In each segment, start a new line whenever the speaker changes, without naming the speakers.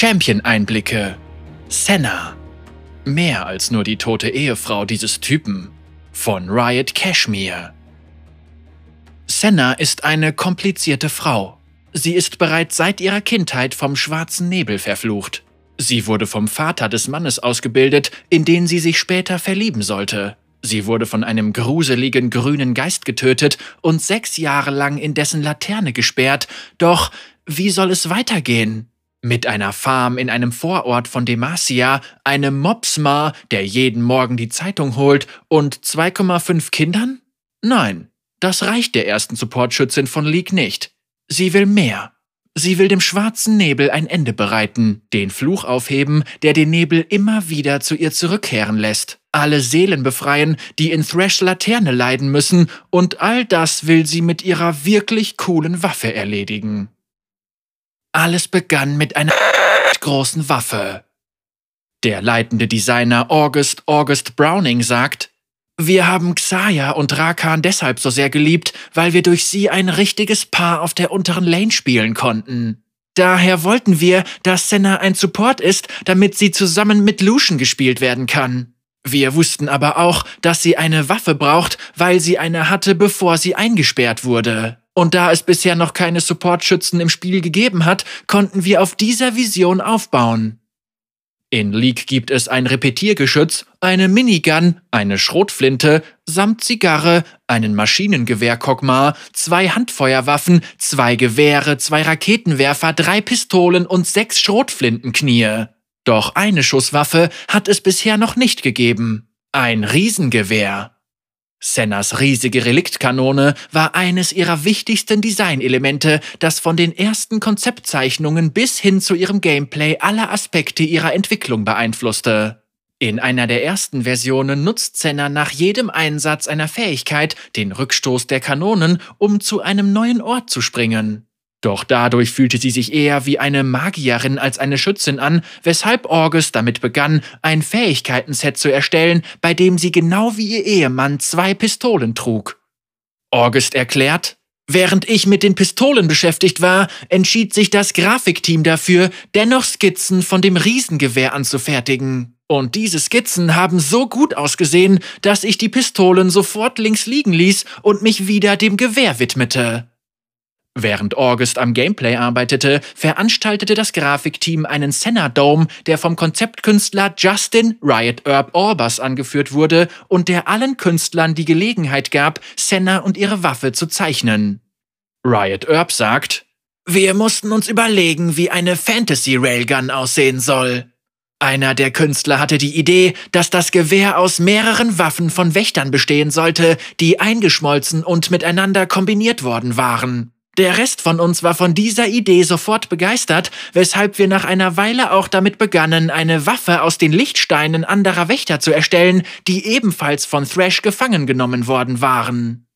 Champion-Einblicke. Senna. Mehr als nur die tote Ehefrau dieses Typen. Von Riot Cashmere. Senna ist eine komplizierte Frau. Sie ist bereits seit ihrer Kindheit vom schwarzen Nebel verflucht. Sie wurde vom Vater des Mannes ausgebildet, in den sie sich später verlieben sollte. Sie wurde von einem gruseligen grünen Geist getötet und sechs Jahre lang in dessen Laterne gesperrt. Doch wie soll es weitergehen? Mit einer Farm in einem Vorort von Demacia, einem Mopsmar, der jeden Morgen die Zeitung holt, und 2,5 Kindern? Nein, das reicht der ersten Supportschützin von League nicht. Sie will mehr. Sie will dem schwarzen Nebel ein Ende bereiten, den Fluch aufheben, der den Nebel immer wieder zu ihr zurückkehren lässt, alle Seelen befreien, die in Thrash Laterne leiden müssen, und all das will sie mit ihrer wirklich coolen Waffe erledigen. Alles begann mit einer großen Waffe. Der leitende Designer August August Browning sagt, wir haben Xaya und Rakan deshalb so sehr geliebt, weil wir durch sie ein richtiges Paar auf der unteren Lane spielen konnten. Daher wollten wir, dass Senna ein Support ist, damit sie zusammen mit Lucian gespielt werden kann. Wir wussten aber auch, dass sie eine Waffe braucht, weil sie eine hatte, bevor sie eingesperrt wurde. Und da es bisher noch keine Supportschützen im Spiel gegeben hat, konnten wir auf dieser Vision aufbauen. In League gibt es ein Repetiergeschütz, eine Minigun, eine Schrotflinte samt Zigarre, einen Maschinengewehr-Kokmar, zwei Handfeuerwaffen, zwei Gewehre, zwei Raketenwerfer, drei Pistolen und sechs Schrotflintenknie. Doch eine Schusswaffe hat es bisher noch nicht gegeben. Ein Riesengewehr. Sennas riesige Reliktkanone war eines ihrer wichtigsten Designelemente, das von den ersten Konzeptzeichnungen bis hin zu ihrem Gameplay alle Aspekte ihrer Entwicklung beeinflusste. In einer der ersten Versionen nutzt Senna nach jedem Einsatz einer Fähigkeit den Rückstoß der Kanonen, um zu einem neuen Ort zu springen. Doch dadurch fühlte sie sich eher wie eine Magierin als eine Schützin an, weshalb August damit begann, ein Fähigkeitenset zu erstellen, bei dem sie genau wie ihr Ehemann zwei Pistolen trug. August erklärt, Während ich mit den Pistolen beschäftigt war, entschied sich das Grafikteam dafür, dennoch Skizzen von dem Riesengewehr anzufertigen. Und diese Skizzen haben so gut ausgesehen, dass ich die Pistolen sofort links liegen ließ und mich wieder dem Gewehr widmete. Während August am Gameplay arbeitete, veranstaltete das Grafikteam einen Senna Dome, der vom Konzeptkünstler Justin Riot Herb Orbas angeführt wurde und der allen Künstlern die Gelegenheit gab, Senna und ihre Waffe zu zeichnen. Riot Herb sagt, wir mussten uns überlegen, wie eine Fantasy Railgun aussehen soll. Einer der Künstler hatte die Idee, dass das Gewehr aus mehreren Waffen von Wächtern bestehen sollte, die eingeschmolzen und miteinander kombiniert worden waren. Der Rest von uns war von dieser Idee sofort begeistert, weshalb wir nach einer Weile auch damit begannen, eine Waffe aus den Lichtsteinen anderer Wächter zu erstellen, die ebenfalls von Thrash gefangen genommen worden waren.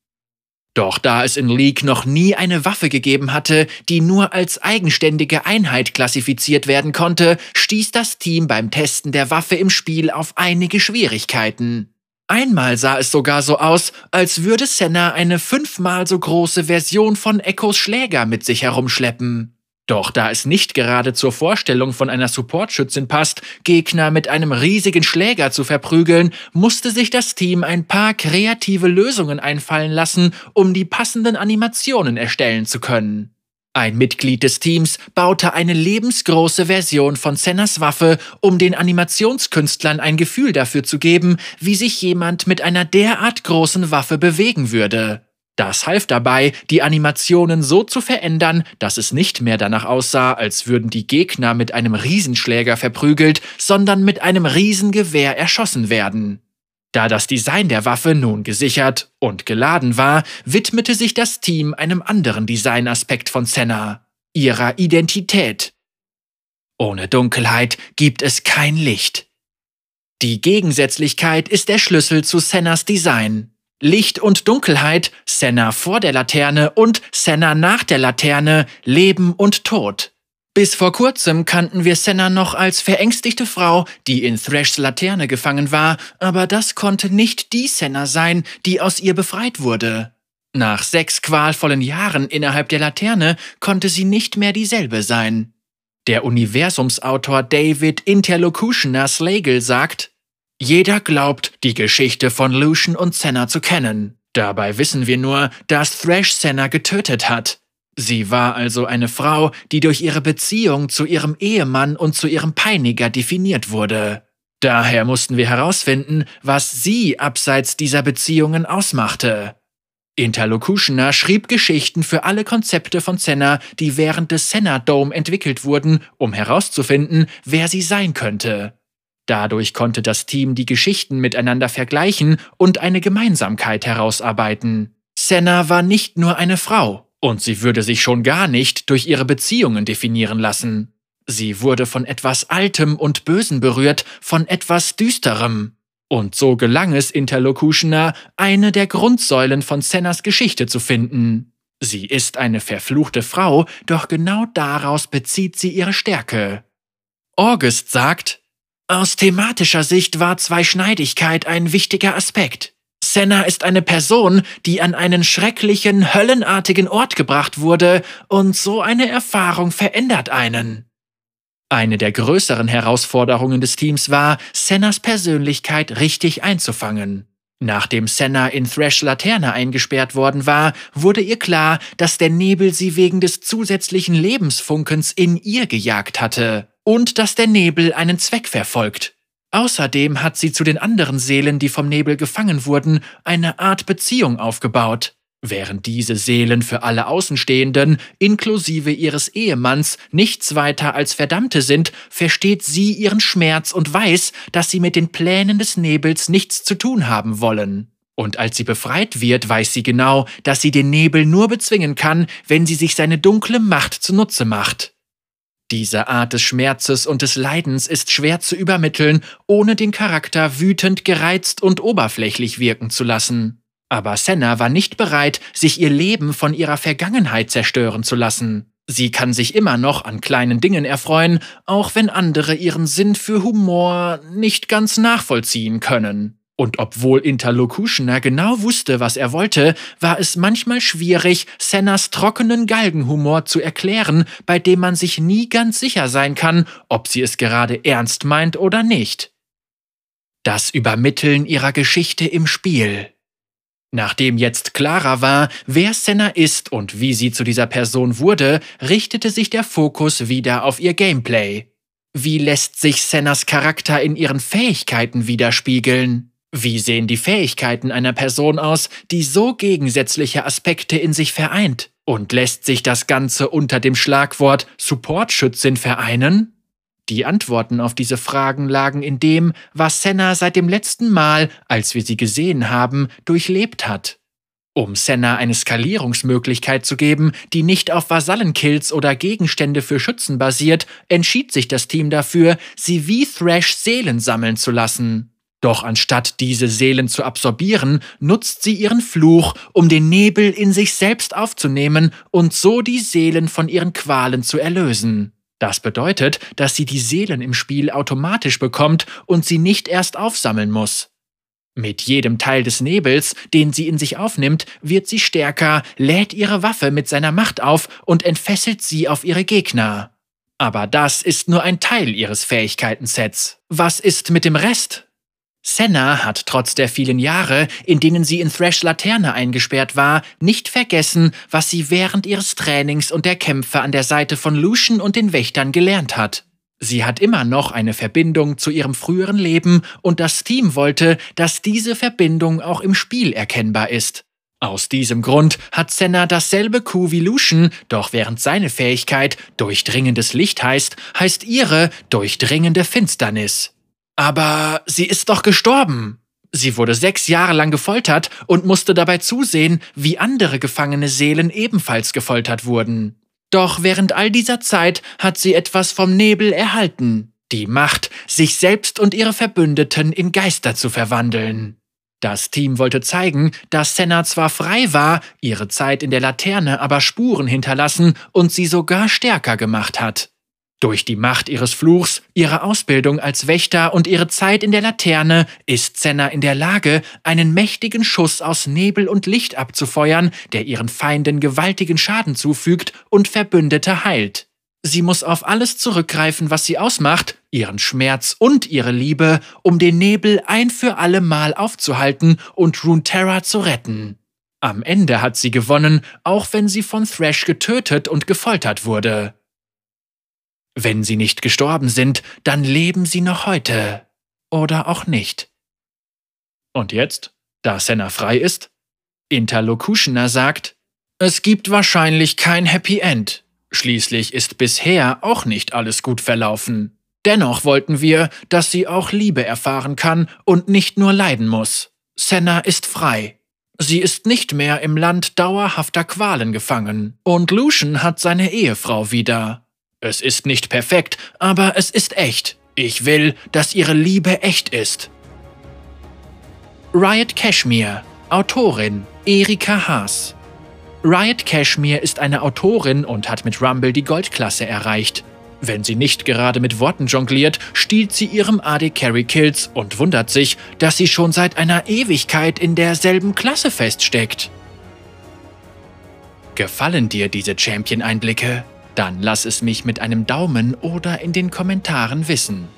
Doch da es in League noch nie eine Waffe gegeben hatte, die nur als eigenständige Einheit klassifiziert werden konnte, stieß das Team beim Testen der Waffe im Spiel auf einige Schwierigkeiten. Einmal sah es sogar so aus, als würde Senna eine fünfmal so große Version von Echos Schläger mit sich herumschleppen. Doch da es nicht gerade zur Vorstellung von einer Supportschützin passt, Gegner mit einem riesigen Schläger zu verprügeln, musste sich das Team ein paar kreative Lösungen einfallen lassen, um die passenden Animationen erstellen zu können. Ein Mitglied des Teams baute eine lebensgroße Version von Sennas Waffe, um den Animationskünstlern ein Gefühl dafür zu geben, wie sich jemand mit einer derart großen Waffe bewegen würde. Das half dabei, die Animationen so zu verändern, dass es nicht mehr danach aussah, als würden die Gegner mit einem Riesenschläger verprügelt, sondern mit einem Riesengewehr erschossen werden. Da das Design der Waffe nun gesichert und geladen war, widmete sich das Team einem anderen Designaspekt von Senna, ihrer Identität. Ohne Dunkelheit gibt es kein Licht. Die Gegensätzlichkeit ist der Schlüssel zu Sennas Design. Licht und Dunkelheit, Senna vor der Laterne und Senna nach der Laterne, Leben und Tod. Bis vor kurzem kannten wir Senna noch als verängstigte Frau, die in Thrashs Laterne gefangen war, aber das konnte nicht die Senna sein, die aus ihr befreit wurde. Nach sechs qualvollen Jahren innerhalb der Laterne konnte sie nicht mehr dieselbe sein. Der Universumsautor David Interlocutioner Slagle sagt, jeder glaubt, die Geschichte von Lucian und Senna zu kennen. Dabei wissen wir nur, dass Thrash Senna getötet hat. Sie war also eine Frau, die durch ihre Beziehung zu ihrem Ehemann und zu ihrem Peiniger definiert wurde. Daher mussten wir herausfinden, was sie abseits dieser Beziehungen ausmachte. Interlocutioner schrieb Geschichten für alle Konzepte von Senna, die während des Senna Dome entwickelt wurden, um herauszufinden, wer sie sein könnte. Dadurch konnte das Team die Geschichten miteinander vergleichen und eine Gemeinsamkeit herausarbeiten. Senna war nicht nur eine Frau, und sie würde sich schon gar nicht durch ihre Beziehungen definieren lassen. Sie wurde von etwas Altem und Bösen berührt, von etwas Düsterem. Und so gelang es Interlocutioner, eine der Grundsäulen von Sennas Geschichte zu finden. Sie ist eine verfluchte Frau, doch genau daraus bezieht sie ihre Stärke. August sagt, aus thematischer Sicht war Zweischneidigkeit ein wichtiger Aspekt. Senna ist eine Person, die an einen schrecklichen, höllenartigen Ort gebracht wurde, und so eine Erfahrung verändert einen. Eine der größeren Herausforderungen des Teams war, Sennas Persönlichkeit richtig einzufangen. Nachdem Senna in Thrash Laterne eingesperrt worden war, wurde ihr klar, dass der Nebel sie wegen des zusätzlichen Lebensfunkens in ihr gejagt hatte und dass der Nebel einen Zweck verfolgt. Außerdem hat sie zu den anderen Seelen, die vom Nebel gefangen wurden, eine Art Beziehung aufgebaut. Während diese Seelen für alle Außenstehenden, inklusive ihres Ehemanns, nichts weiter als Verdammte sind, versteht sie ihren Schmerz und weiß, dass sie mit den Plänen des Nebels nichts zu tun haben wollen. Und als sie befreit wird, weiß sie genau, dass sie den Nebel nur bezwingen kann, wenn sie sich seine dunkle Macht zunutze macht. Diese Art des Schmerzes und des Leidens ist schwer zu übermitteln, ohne den Charakter wütend, gereizt und oberflächlich wirken zu lassen. Aber Senna war nicht bereit, sich ihr Leben von ihrer Vergangenheit zerstören zu lassen. Sie kann sich immer noch an kleinen Dingen erfreuen, auch wenn andere ihren Sinn für Humor nicht ganz nachvollziehen können. Und obwohl Interlocutioner genau wusste, was er wollte, war es manchmal schwierig, Sennas trockenen Galgenhumor zu erklären, bei dem man sich nie ganz sicher sein kann, ob sie es gerade ernst meint oder nicht. Das Übermitteln ihrer Geschichte im Spiel. Nachdem jetzt klarer war, wer Senna ist und wie sie zu dieser Person wurde, richtete sich der Fokus wieder auf ihr Gameplay. Wie lässt sich Sennas Charakter in ihren Fähigkeiten widerspiegeln? Wie sehen die Fähigkeiten einer Person aus, die so gegensätzliche Aspekte in sich vereint? Und lässt sich das Ganze unter dem Schlagwort Supportschützin vereinen? Die Antworten auf diese Fragen lagen in dem, was Senna seit dem letzten Mal, als wir sie gesehen haben, durchlebt hat. Um Senna eine Skalierungsmöglichkeit zu geben, die nicht auf Vasallenkills oder Gegenstände für Schützen basiert, entschied sich das Team dafür, sie wie Thrash Seelen sammeln zu lassen. Doch anstatt diese Seelen zu absorbieren, nutzt sie ihren Fluch, um den Nebel in sich selbst aufzunehmen und so die Seelen von ihren Qualen zu erlösen. Das bedeutet, dass sie die Seelen im Spiel automatisch bekommt und sie nicht erst aufsammeln muss. Mit jedem Teil des Nebels, den sie in sich aufnimmt, wird sie stärker, lädt ihre Waffe mit seiner Macht auf und entfesselt sie auf ihre Gegner. Aber das ist nur ein Teil ihres Fähigkeitensets. Was ist mit dem Rest? Senna hat trotz der vielen Jahre, in denen sie in Thrash Laterne eingesperrt war, nicht vergessen, was sie während ihres Trainings und der Kämpfe an der Seite von Lucian und den Wächtern gelernt hat. Sie hat immer noch eine Verbindung zu ihrem früheren Leben und das Team wollte, dass diese Verbindung auch im Spiel erkennbar ist. Aus diesem Grund hat Senna dasselbe Q wie Lucian, doch während seine Fähigkeit durchdringendes Licht heißt, heißt ihre durchdringende Finsternis. Aber sie ist doch gestorben. Sie wurde sechs Jahre lang gefoltert und musste dabei zusehen, wie andere gefangene Seelen ebenfalls gefoltert wurden. Doch während all dieser Zeit hat sie etwas vom Nebel erhalten, die Macht, sich selbst und ihre Verbündeten in Geister zu verwandeln. Das Team wollte zeigen, dass Senna zwar frei war, ihre Zeit in der Laterne aber Spuren hinterlassen und sie sogar stärker gemacht hat. Durch die Macht ihres Fluchs, ihre Ausbildung als Wächter und ihre Zeit in der Laterne ist Senna in der Lage, einen mächtigen Schuss aus Nebel und Licht abzufeuern, der ihren Feinden gewaltigen Schaden zufügt und Verbündete heilt. Sie muss auf alles zurückgreifen, was sie ausmacht, ihren Schmerz und ihre Liebe, um den Nebel ein für alle Mal aufzuhalten und Runeterra zu retten. Am Ende hat sie gewonnen, auch wenn sie von Thrash getötet und gefoltert wurde. Wenn sie nicht gestorben sind, dann leben sie noch heute. Oder auch nicht. Und jetzt, da Senna frei ist? Interlocutioner sagt, es gibt wahrscheinlich kein Happy End. Schließlich ist bisher auch nicht alles gut verlaufen. Dennoch wollten wir, dass sie auch Liebe erfahren kann und nicht nur leiden muss. Senna ist frei. Sie ist nicht mehr im Land dauerhafter Qualen gefangen. Und Lucian hat seine Ehefrau wieder. Es ist nicht perfekt, aber es ist echt. Ich will, dass ihre Liebe echt ist. Riot Cashmere, Autorin Erika Haas Riot Cashmere ist eine Autorin und hat mit Rumble die Goldklasse erreicht. Wenn sie nicht gerade mit Worten jongliert, stiehlt sie ihrem AD Carry Kills und wundert sich, dass sie schon seit einer Ewigkeit in derselben Klasse feststeckt. Gefallen dir diese Champion-Einblicke? Dann lass es mich mit einem Daumen oder in den Kommentaren wissen.